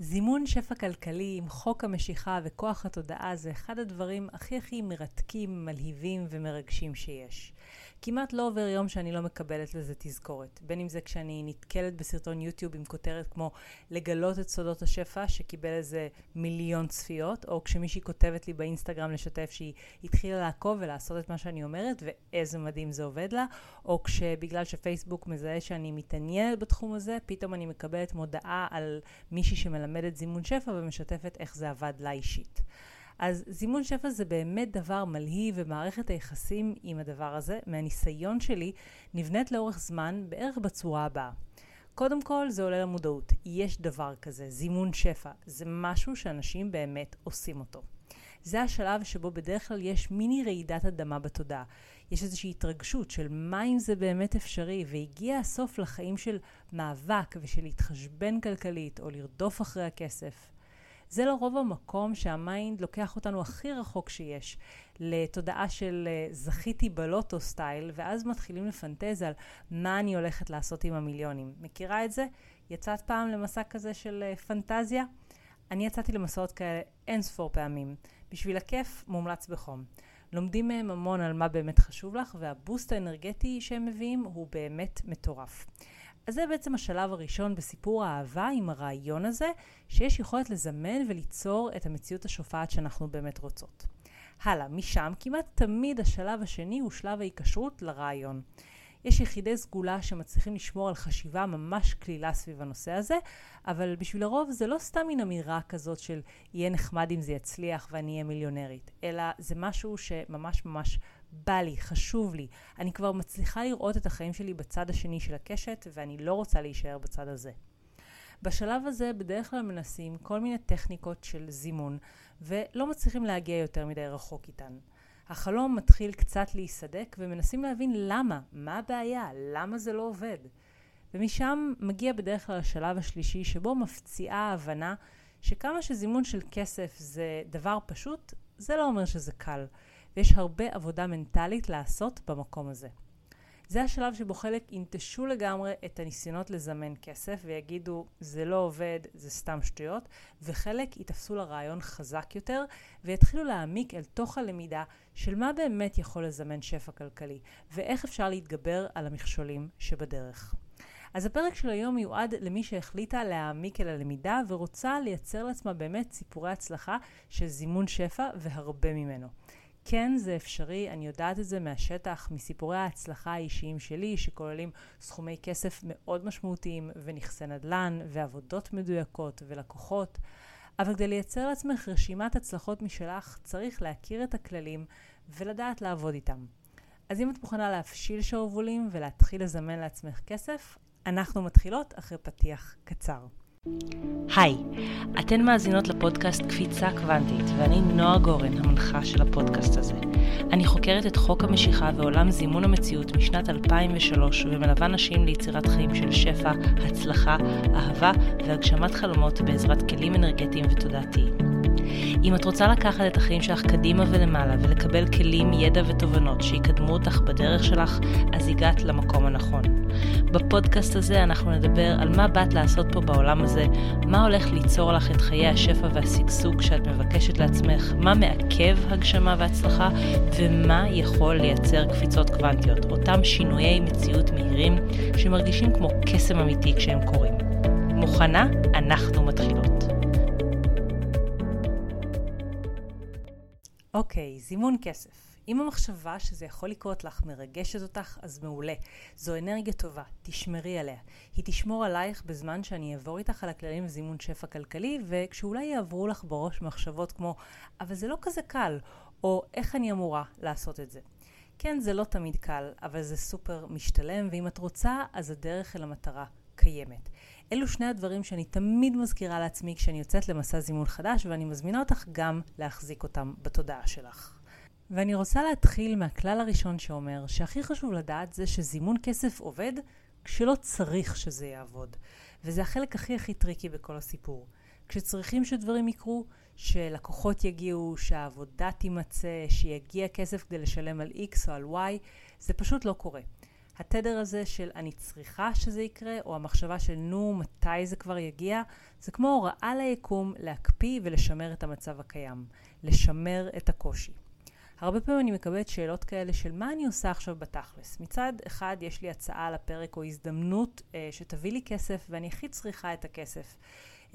זימון שפע כלכלי עם חוק המשיכה וכוח התודעה זה אחד הדברים הכי הכי מרתקים, מלהיבים ומרגשים שיש. כמעט לא עובר יום שאני לא מקבלת לזה תזכורת. בין אם זה כשאני נתקלת בסרטון יוטיוב עם כותרת כמו לגלות את סודות השפע, שקיבל איזה מיליון צפיות, או כשמישהי כותבת לי באינסטגרם לשתף שהיא התחילה לעקוב ולעשות את מה שאני אומרת, ואיזה מדהים זה עובד לה, או כשבגלל שפייסבוק מזהה שאני מתעניינת בתחום הזה, פתאום אני מקבלת מודעה על מישהי שמלמדת זימון שפע ומשתפת איך זה עבד לה אישית. אז זימון שפע זה באמת דבר מלהיב, ומערכת היחסים עם הדבר הזה, מהניסיון שלי, נבנית לאורך זמן בערך בצורה הבאה. קודם כל זה עולה למודעות, יש דבר כזה, זימון שפע, זה משהו שאנשים באמת עושים אותו. זה השלב שבו בדרך כלל יש מיני רעידת אדמה בתודעה. יש איזושהי התרגשות של מה אם זה באמת אפשרי, והגיע הסוף לחיים של מאבק ושל להתחשבן כלכלית, או לרדוף אחרי הכסף. זה לרוב המקום שה mind לוקח אותנו הכי רחוק שיש, לתודעה של אה, זכיתי בלוטו style, ואז מתחילים לפנטז על מה אני הולכת לעשות עם המיליונים. מכירה את זה? יצאת פעם למסע כזה של אה, פנטזיה? אני יצאתי למסעות כאלה אין ספור פעמים. בשביל הכיף, מומלץ בחום. לומדים מהם המון על מה באמת חשוב לך, וה boost האנרגטי שהם מביאים הוא באמת מטורף. אז זה בעצם השלב הראשון בסיפור האהבה עם הרעיון הזה, שיש יכולת לזמן וליצור את המציאות השופעת שאנחנו באמת רוצות. הלאה, משם כמעט תמיד השלב השני הוא שלב ההיקשרות לרעיון. יש יחידי סגולה שמצליחים לשמור על חשיבה ממש קלילה סביב הנושא הזה, אבל בשביל הרוב זה לא סתם מין אמירה כזאת של יהיה נחמד אם זה יצליח ואני אהיה מיליונרית, אלא זה משהו שממש ממש בא לי, חשוב לי. אני כבר מצליחה לראות את החיים שלי בצד השני של הקשת, ואני לא רוצה להישאר בצד הזה. בשלב הזה בדרך כלל מנסים כל מיני טכניקות של זימון, ולא מצליחים להגיע יותר מדי רחוק איתן. החלום מתחיל קצת להיסדק, ומנסים להבין למה, מה הבעיה, למה זה לא עובד. ומשם מגיע בדרך כלל השלב השלישי, שבו מפציעה ההבנה שכמה שזימון של כסף זה דבר פשוט, זה לא אומר שזה קל. ויש הרבה עבודה מנטלית לעשות במקום הזה. זה השלב שבו חלק ינטשו לגמרי את הניסיונות לזמן כסף ויגידו זה לא עובד, זה סתם שטויות, וחלק ייתפסו לרעיון חזק יותר ויתחילו להעמיק אל תוך הלמידה של מה באמת יכול לזמן שפע כלכלי ואיך אפשר להתגבר על המכשולים שבדרך. אז הפרק של היום מיועד למי שהחליטה להעמיק אל הלמידה ורוצה לייצר לעצמה באמת סיפורי הצלחה של זימון שפע והרבה ממנו. כן זה אפשרי, אני יודעת את זה מהשטח, מסיפורי ההצלחה האישיים שלי, שכוללים סכומי כסף מאוד משמעותיים, ונכסי נדל"ן, ועבודות מדויקות, ולקוחות. אבל כדי לייצר לעצמך רשימת הצלחות משלך, צריך להכיר את הכללים ולדעת לעבוד איתם. אז אם את מוכנה להפשיל שרוולים ולהתחיל לזמן לעצמך כסף, אנחנו מתחילות אחרי פתיח קצר. היי, אתן מאזינות לפודקאסט קפיצה קוונטית, ואני נועה גורן, המנחה של הפודקאסט הזה. אני חוקרת את חוק המשיכה ועולם זימון המציאות משנת 2003, ומלווה נשים ליצירת חיים של שפע, הצלחה, אהבה והגשמת חלומות בעזרת כלים אנרגטיים ותודעתיים. אם את רוצה לקחת את החיים שלך קדימה ולמעלה ולקבל כלים, ידע ותובנות שיקדמו אותך בדרך שלך, אז הגעת למקום הנכון. בפודקאסט הזה אנחנו נדבר על מה באת לעשות פה בעולם הזה, מה הולך ליצור לך את חיי השפע והשגשוג שאת מבקשת לעצמך, מה מעכב הגשמה והצלחה, ומה יכול לייצר קפיצות קוונטיות, אותם שינויי מציאות מהירים שמרגישים כמו קסם אמיתי כשהם קורים. מוכנה? אנחנו מתחילות. אוקיי, okay, זימון כסף. אם המחשבה שזה יכול לקרות לך מרגשת אותך, אז מעולה. זו אנרגיה טובה, תשמרי עליה. היא תשמור עלייך בזמן שאני אעבור איתך על הכללים לזימון שפע כלכלי, וכשאולי יעברו לך בראש מחשבות כמו, אבל זה לא כזה קל, או איך אני אמורה לעשות את זה. כן, זה לא תמיד קל, אבל זה סופר משתלם, ואם את רוצה, אז הדרך אל המטרה קיימת. אלו שני הדברים שאני תמיד מזכירה לעצמי כשאני יוצאת למסע זימון חדש, ואני מזמינה אותך גם להחזיק אותם בתודעה שלך. ואני רוצה להתחיל מהכלל הראשון שאומר שהכי חשוב לדעת זה שזימון כסף עובד כשלא צריך שזה יעבוד. וזה החלק הכי הכי tricky בכל הסיפור. כשצריכים שדברים יקרו, שלקוחות יגיעו, שהעבודה תימצא, שיגיע כסף כדי לשלם על X או על Y, זה פשוט לא קורה. התדר הזה של אני צריכה שזה יקרה, או המחשבה של נו, מתי זה כבר יגיע, זה כמו הוראה ליקום להקפיא ולשמר את המצב הקיים, לשמר את הקושי. הרבה פעמים אני מקבלת שאלות כאלה של מה אני עושה עכשיו בתכלס. מצד אחד יש לי הצעה על הפרק או הזדמנות אה, שתביא לי כסף ואני הכי צריכה את הכסף.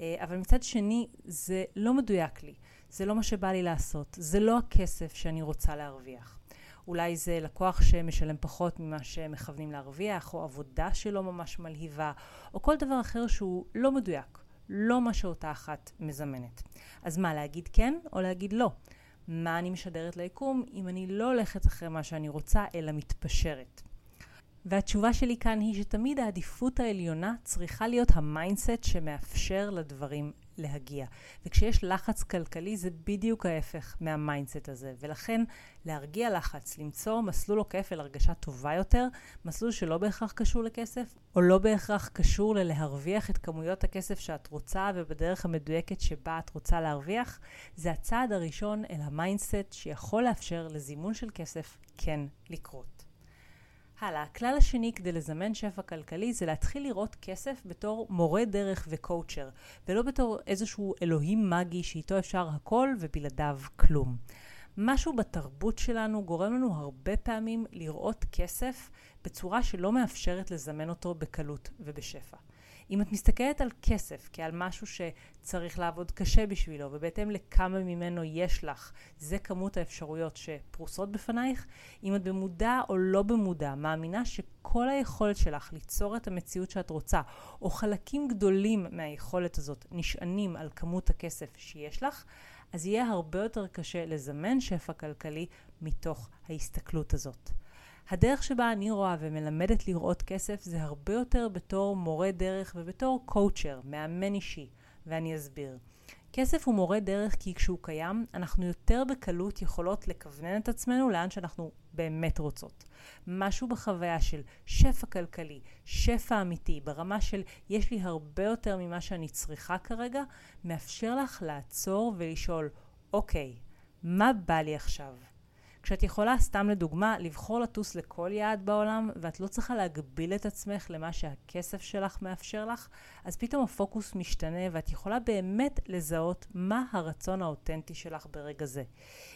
אה, אבל מצד שני זה לא מדויק לי, זה לא מה שבא לי לעשות, זה לא הכסף שאני רוצה להרוויח. אולי זה לקוח שמשלם פחות ממה שמכוונים להרוויח, או עבודה שלא ממש מלהיבה, או כל דבר אחר שהוא לא מדויק, לא מה שאותה אחת מזמנת. אז מה, להגיד כן או להגיד לא? מה אני משדרת ליקום אם אני לא הולכת אחרי מה שאני רוצה, אלא מתפשרת? והתשובה שלי כאן היא שתמיד העדיפות העליונה צריכה להיות ה mindset שמאפשר לדברים להגיע. וכשיש לחץ כלכלי זה בדיוק ההפך מה mindset הזה. ולכן להרגיע לחץ, למצוא מסלול עוקף אל הרגשה טובה יותר, מסלול שלא בהכרח קשור לכסף, או לא בהכרח קשור ללהרוויח את כמויות הכסף שאת רוצה ובדרך המדויקת שבה את רוצה להרוויח, זה הצעד הראשון אל ה mindset שיכול לאפשר לזימון של כסף כן לקרות. הלאה, הכלל השני כדי לזמן שפע כלכלי זה להתחיל לראות כסף בתור מורה דרך ו coacher, ולא בתור איזשהו אלוהים מאגי שאיתו אפשר הכל ובלעדיו כלום. משהו בתרבות שלנו גורם לנו הרבה פעמים לראות כסף בצורה שלא מאפשרת לזמן אותו בקלות ובשפע. אם את מסתכלת על כסף כעל משהו שצריך לעבוד קשה בשבילו, ובהתאם לכמה ממנו יש לך, זה כמות האפשרויות שפרוסות בפנייך. אם את במודע או לא במודע מאמינה שכל היכולת שלך ליצור את המציאות שאת רוצה, או חלקים גדולים מהיכולת הזאת נשענים על כמות הכסף שיש לך, אז יהיה הרבה יותר קשה לזמן שפע כלכלי מתוך ההסתכלות הזאת. הדרך שבה אני רואה ומלמדת לראות כסף זה הרבה יותר בתור מורה דרך ובתור קואוצ'ר, מאמן אישי, ואני אסביר. כסף הוא מורה דרך כי כשהוא קיים, אנחנו יותר בקלות יכולות לכוונן את עצמנו לאן שאנחנו באמת רוצות. משהו בחוויה של שפע כלכלי, שפע אמיתי, ברמה של יש לי הרבה יותר ממה שאני צריכה כרגע, מאפשר לך לעצור ולשאול, אוקיי, מה בא לי עכשיו? כשאת יכולה, סתם לדוגמה, לבחור לטוס לכל יעד בעולם, ואת לא צריכה להגביל את עצמך למה שהכסף שלך מאפשר לך, אז פתאום הפוקוס משתנה, ואת יכולה באמת לזהות מה הרצון האותנטי שלך ברגע זה.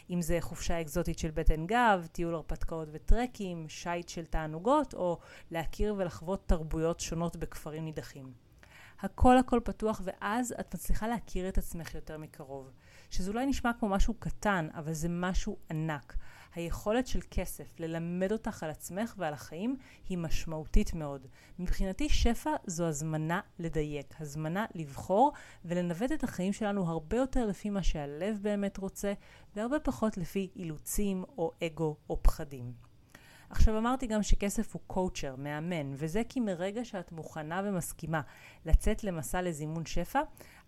אם זה חופשה אקזוטית של בטן גב, טיול הרפתקאות וטרקים, שיט של תענוגות, או להכיר ולחוות תרבויות שונות בכפרים נידחים. הכל הכל פתוח, ואז את מצליחה להכיר את עצמך יותר מקרוב. שזה אולי נשמע כמו משהו קטן, אבל זה משהו ענק. היכולת של כסף ללמד אותך על עצמך ועל החיים היא משמעותית מאוד. מבחינתי שפע זו הזמנה לדייק, הזמנה לבחור ולנווט את החיים שלנו הרבה יותר לפי מה שהלב באמת רוצה והרבה פחות לפי אילוצים או אגו או פחדים. עכשיו אמרתי גם שכסף הוא קואוצ'ר, מאמן, וזה כי מרגע שאת מוכנה ומסכימה לצאת למסע לזימון שפע,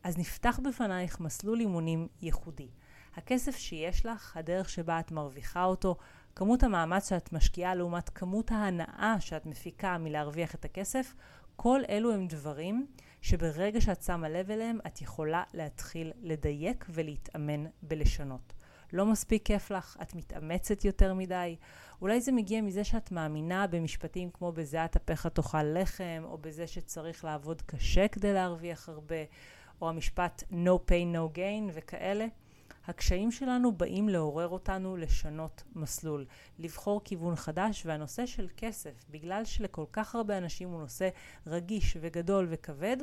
אז נפתח בפנייך מסלול אימונים ייחודי. הכסף שיש לך, הדרך שבה את מרוויחה אותו, כמות המאמץ שאת משקיעה לעומת כמות ההנאה שאת מפיקה מלהרוויח את הכסף, כל אלו הם דברים שברגע שאת שמה לב אליהם, את יכולה להתחיל לדייק ולהתאמן בלשנות. לא מספיק כיף לך, את מתאמצת יותר מדי. אולי זה מגיע מזה שאת מאמינה במשפטים כמו בזה אטפך תאכל לחם, או בזה שצריך לעבוד קשה כדי להרוויח הרבה, או המשפט no pain no gain וכאלה. הקשיים שלנו באים לעורר אותנו לשנות מסלול, לבחור כיוון חדש, והנושא של כסף, בגלל שלכל כך הרבה אנשים הוא נושא רגיש וגדול וכבד,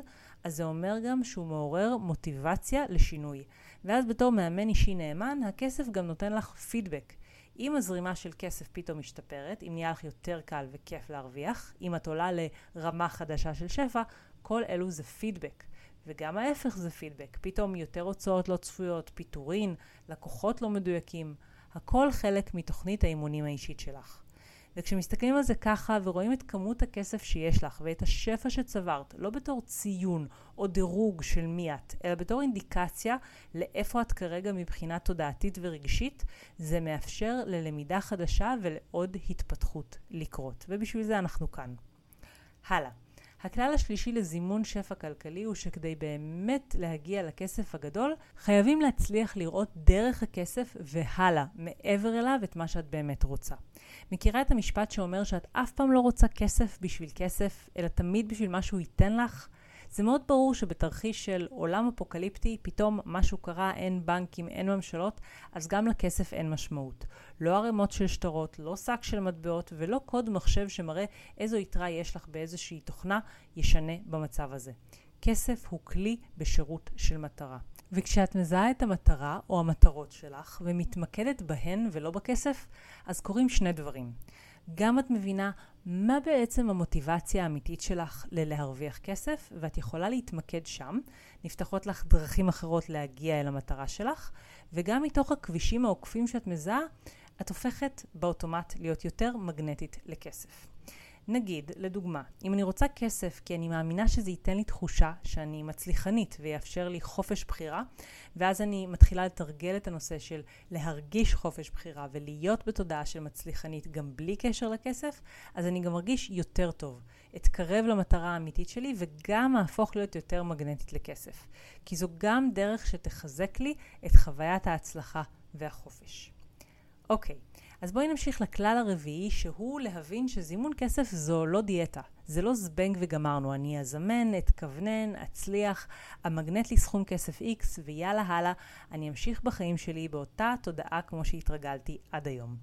אז זה אומר גם שהוא מעורר מוטיבציה לשינוי. ואז בתור מאמן אישי נאמן, הכסף גם נותן לך פידבק. אם הזרימה של כסף פתאום משתפרת, אם נהיה לך יותר קל וכיף להרוויח, אם את עולה לרמה חדשה של שפע, כל אלו זה פידבק. וגם ההפך זה פידבק. פתאום יותר הוצאות לא צפויות, פיטורין, לקוחות לא מדויקים. הכל חלק מתוכנית האימונים האישית שלך. וכשמסתכלים על זה ככה ורואים את כמות הכסף שיש לך ואת השפע שצברת, לא בתור ציון או דירוג של מי את, אלא בתור אינדיקציה לאיפה את כרגע מבחינה תודעתית ורגשית, זה מאפשר ללמידה חדשה ולעוד התפתחות לקרות. ובשביל זה אנחנו כאן. הלאה. הכלל השלישי לזימון שפע כלכלי הוא שכדי באמת להגיע לכסף הגדול, חייבים להצליח לראות דרך הכסף והלאה, מעבר אליו, את מה שאת באמת רוצה. מכירה את המשפט שאומר שאת אף פעם לא רוצה כסף בשביל כסף, אלא תמיד בשביל מה שהוא ייתן לך? זה מאוד ברור שבתרחיש של עולם אפוקליפטי, פתאום משהו קרה, אין בנקים, אין ממשלות, אז גם לכסף אין משמעות. לא ערימות של שטרות, לא שק של מטבעות ולא קוד מחשב שמראה איזו יתרה יש לך באיזושהי תוכנה, ישנה במצב הזה. כסף הוא כלי בשירות של מטרה. וכשאת מזהה את המטרה או המטרות שלך ומתמקדת בהן ולא בכסף, אז קורים שני דברים. גם את מבינה מה בעצם המוטיבציה האמיתית שלך ללהרוויח כסף, ואת יכולה להתמקד שם. נפתחות לך דרכים אחרות להגיע אל המטרה שלך, וגם מתוך הכבישים העוקפים שאת מזהה, את הופכת באוטומט להיות יותר מגנטית לכסף. נגיד, לדוגמה, אם אני רוצה כסף כי אני מאמינה שזה ייתן לי תחושה שאני מצליחנית ויאפשר לי חופש בחירה, ואז אני מתחילה לתרגל את הנושא של להרגיש חופש בחירה ולהיות בתודעה של מצליחנית גם בלי קשר לכסף, אז אני גם מרגיש יותר טוב. אתקרב למטרה האמיתית שלי וגם אהפוך להיות יותר מגנטית לכסף. כי זו גם דרך שתחזק לי את חוויית ההצלחה והחופש. אוקיי, אז בואי נמשיך לכלל הרביעי, שהוא להבין שזימון כסף זו לא דיאטה. זה לא זבנג וגמרנו, אני אזמן, אתכוונן, אצליח, אמגנט לי סכום כסף X ויאללה הלאה, אני אמשיך בחיים שלי באותה תודעה כמו שהתרגלתי עד היום.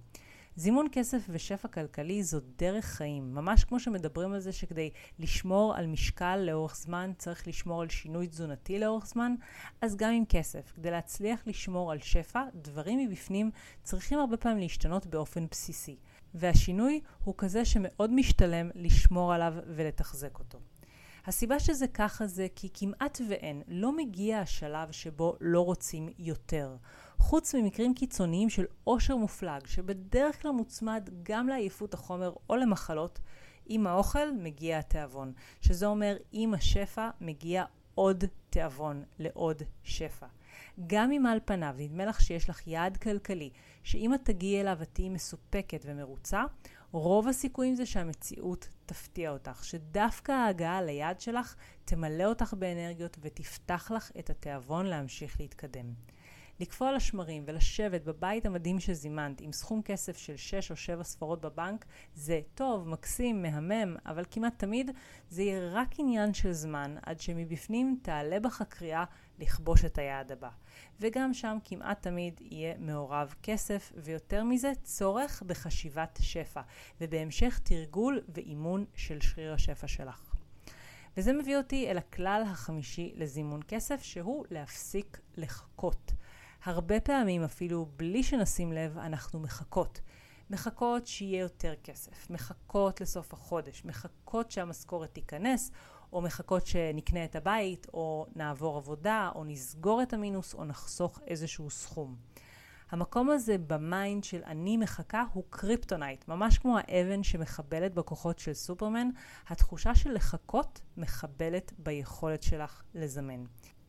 זימון כסף ושפע כלכלי זו דרך חיים, ממש כמו שמדברים על זה שכדי לשמור על משקל לאורך זמן צריך לשמור על שינוי תזונתי לאורך זמן, אז גם עם כסף, כדי להצליח לשמור על שפע, דברים מבפנים צריכים הרבה פעמים להשתנות באופן בסיסי. והשינוי הוא כזה שמאוד משתלם לשמור עליו ולתחזק אותו. הסיבה שזה ככה זה כי כמעט ואין, לא מגיע השלב שבו לא רוצים יותר. חוץ ממקרים קיצוניים של עושר מופלג, שבדרך כלל מוצמד גם לעייפות החומר או למחלות, עם האוכל מגיע התיאבון, שזה אומר עם השפע מגיע עוד תיאבון לעוד שפע. גם אם על פניו נדמה לך שיש לך יעד כלכלי, שאם את תגיעי אליו את תהיי מסופקת ומרוצה, רוב הסיכויים זה שהמציאות תפתיע אותך, שדווקא ההגעה ליעד שלך תמלא אותך באנרגיות ותפתח לך את התיאבון להמשיך להתקדם. לקפוא על השמרים ולשבת בבית המדהים שזימנת עם סכום כסף של 6 או 7 ספרות בבנק זה טוב, מקסים, מהמם, אבל כמעט תמיד זה יהיה רק עניין של זמן עד שמבפנים תעלה בך הקריאה לכבוש את היעד הבא. וגם שם כמעט תמיד יהיה מעורב כסף, ויותר מזה צורך בחשיבת שפע, ובהמשך תרגול ואימון של שריר השפע שלך. וזה מביא אותי אל הכלל החמישי לזימון כסף, שהוא להפסיק לחכות. הרבה פעמים אפילו בלי שנשים לב אנחנו מחכות. מחכות שיהיה יותר כסף, מחכות לסוף החודש, מחכות שהמשכורת תיכנס, או מחכות שנקנה את הבית, או נעבור עבודה, או נסגור את המינוס, או נחסוך איזשהו סכום. המקום הזה ב mind של אני מחכה הוא קריפטונייט, ממש כמו האבן שמחבלת בכוחות של סופרמן, התחושה של לחכות מחבלת ביכולת שלך לזמן.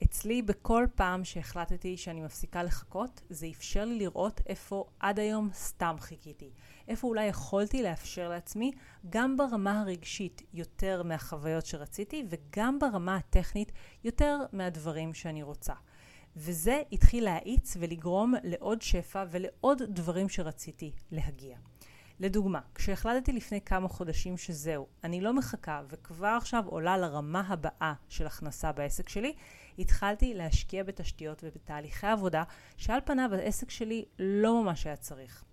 אצלי בכל פעם שהחלטתי שאני מפסיקה לחכות, זה אפשר לי לראות איפה עד היום סתם חיכיתי. איפה אולי יכולתי לאפשר לעצמי, גם ברמה הרגשית יותר מהחוויות שרציתי, וגם ברמה הטכנית יותר מהדברים שאני רוצה. וזה התחיל להאיץ ולגרום לעוד שפע ולעוד דברים שרציתי להגיע. לדוגמה, כשהחלטתי לפני כמה חודשים שזהו, אני לא מחכה וכבר עכשיו עולה לרמה הבאה של הכנסה בעסק שלי, התחלתי להשקיע בתשתיות ובתהליכי עבודה שעל פניו העסק שלי לא ממש היה צריך.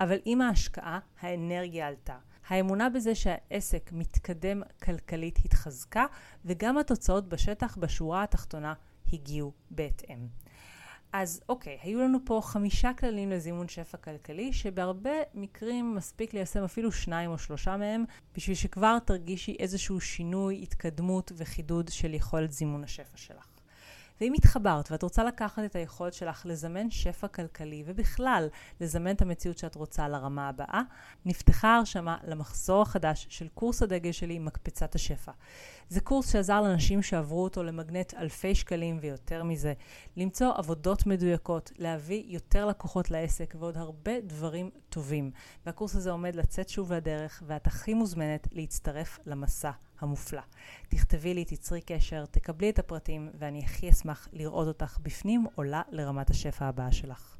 אבל עם ההשקעה, האנרגיה עלתה. האמונה בזה שהעסק מתקדם כלכלית התחזקה, וגם התוצאות בשטח בשורה התחתונה הגיעו בהתאם. אז אוקיי, היו לנו פה חמישה כללים לזימון שפע כלכלי, שבהרבה מקרים מספיק ליישם אפילו שניים או שלושה מהם, בשביל שכבר תרגישי איזשהו שינוי, התקדמות וחידוד של יכולת זימון השפע שלך. ואם התחברת ואת רוצה לקחת את היכולת שלך לזמן שפע כלכלי ובכלל לזמן את המציאות שאת רוצה לרמה הבאה, נפתחה הרשמה למחזור החדש של קורס הדגל שלי מקפצת השפע. זה קורס שעזר לאנשים שעברו אותו למגנט אלפי שקלים ויותר מזה, למצוא עבודות מדויקות, להביא יותר לקוחות לעסק ועוד הרבה דברים טובים. והקורס הזה עומד לצאת שוב לדרך ואת הכי מוזמנת להצטרף למסע המופלא. תכתבי לי, תצרי קשר, תקבלי את הפרטים, ואני הכי אשמח לראות אותך בפנים עולה לרמת השפע הבאה שלך.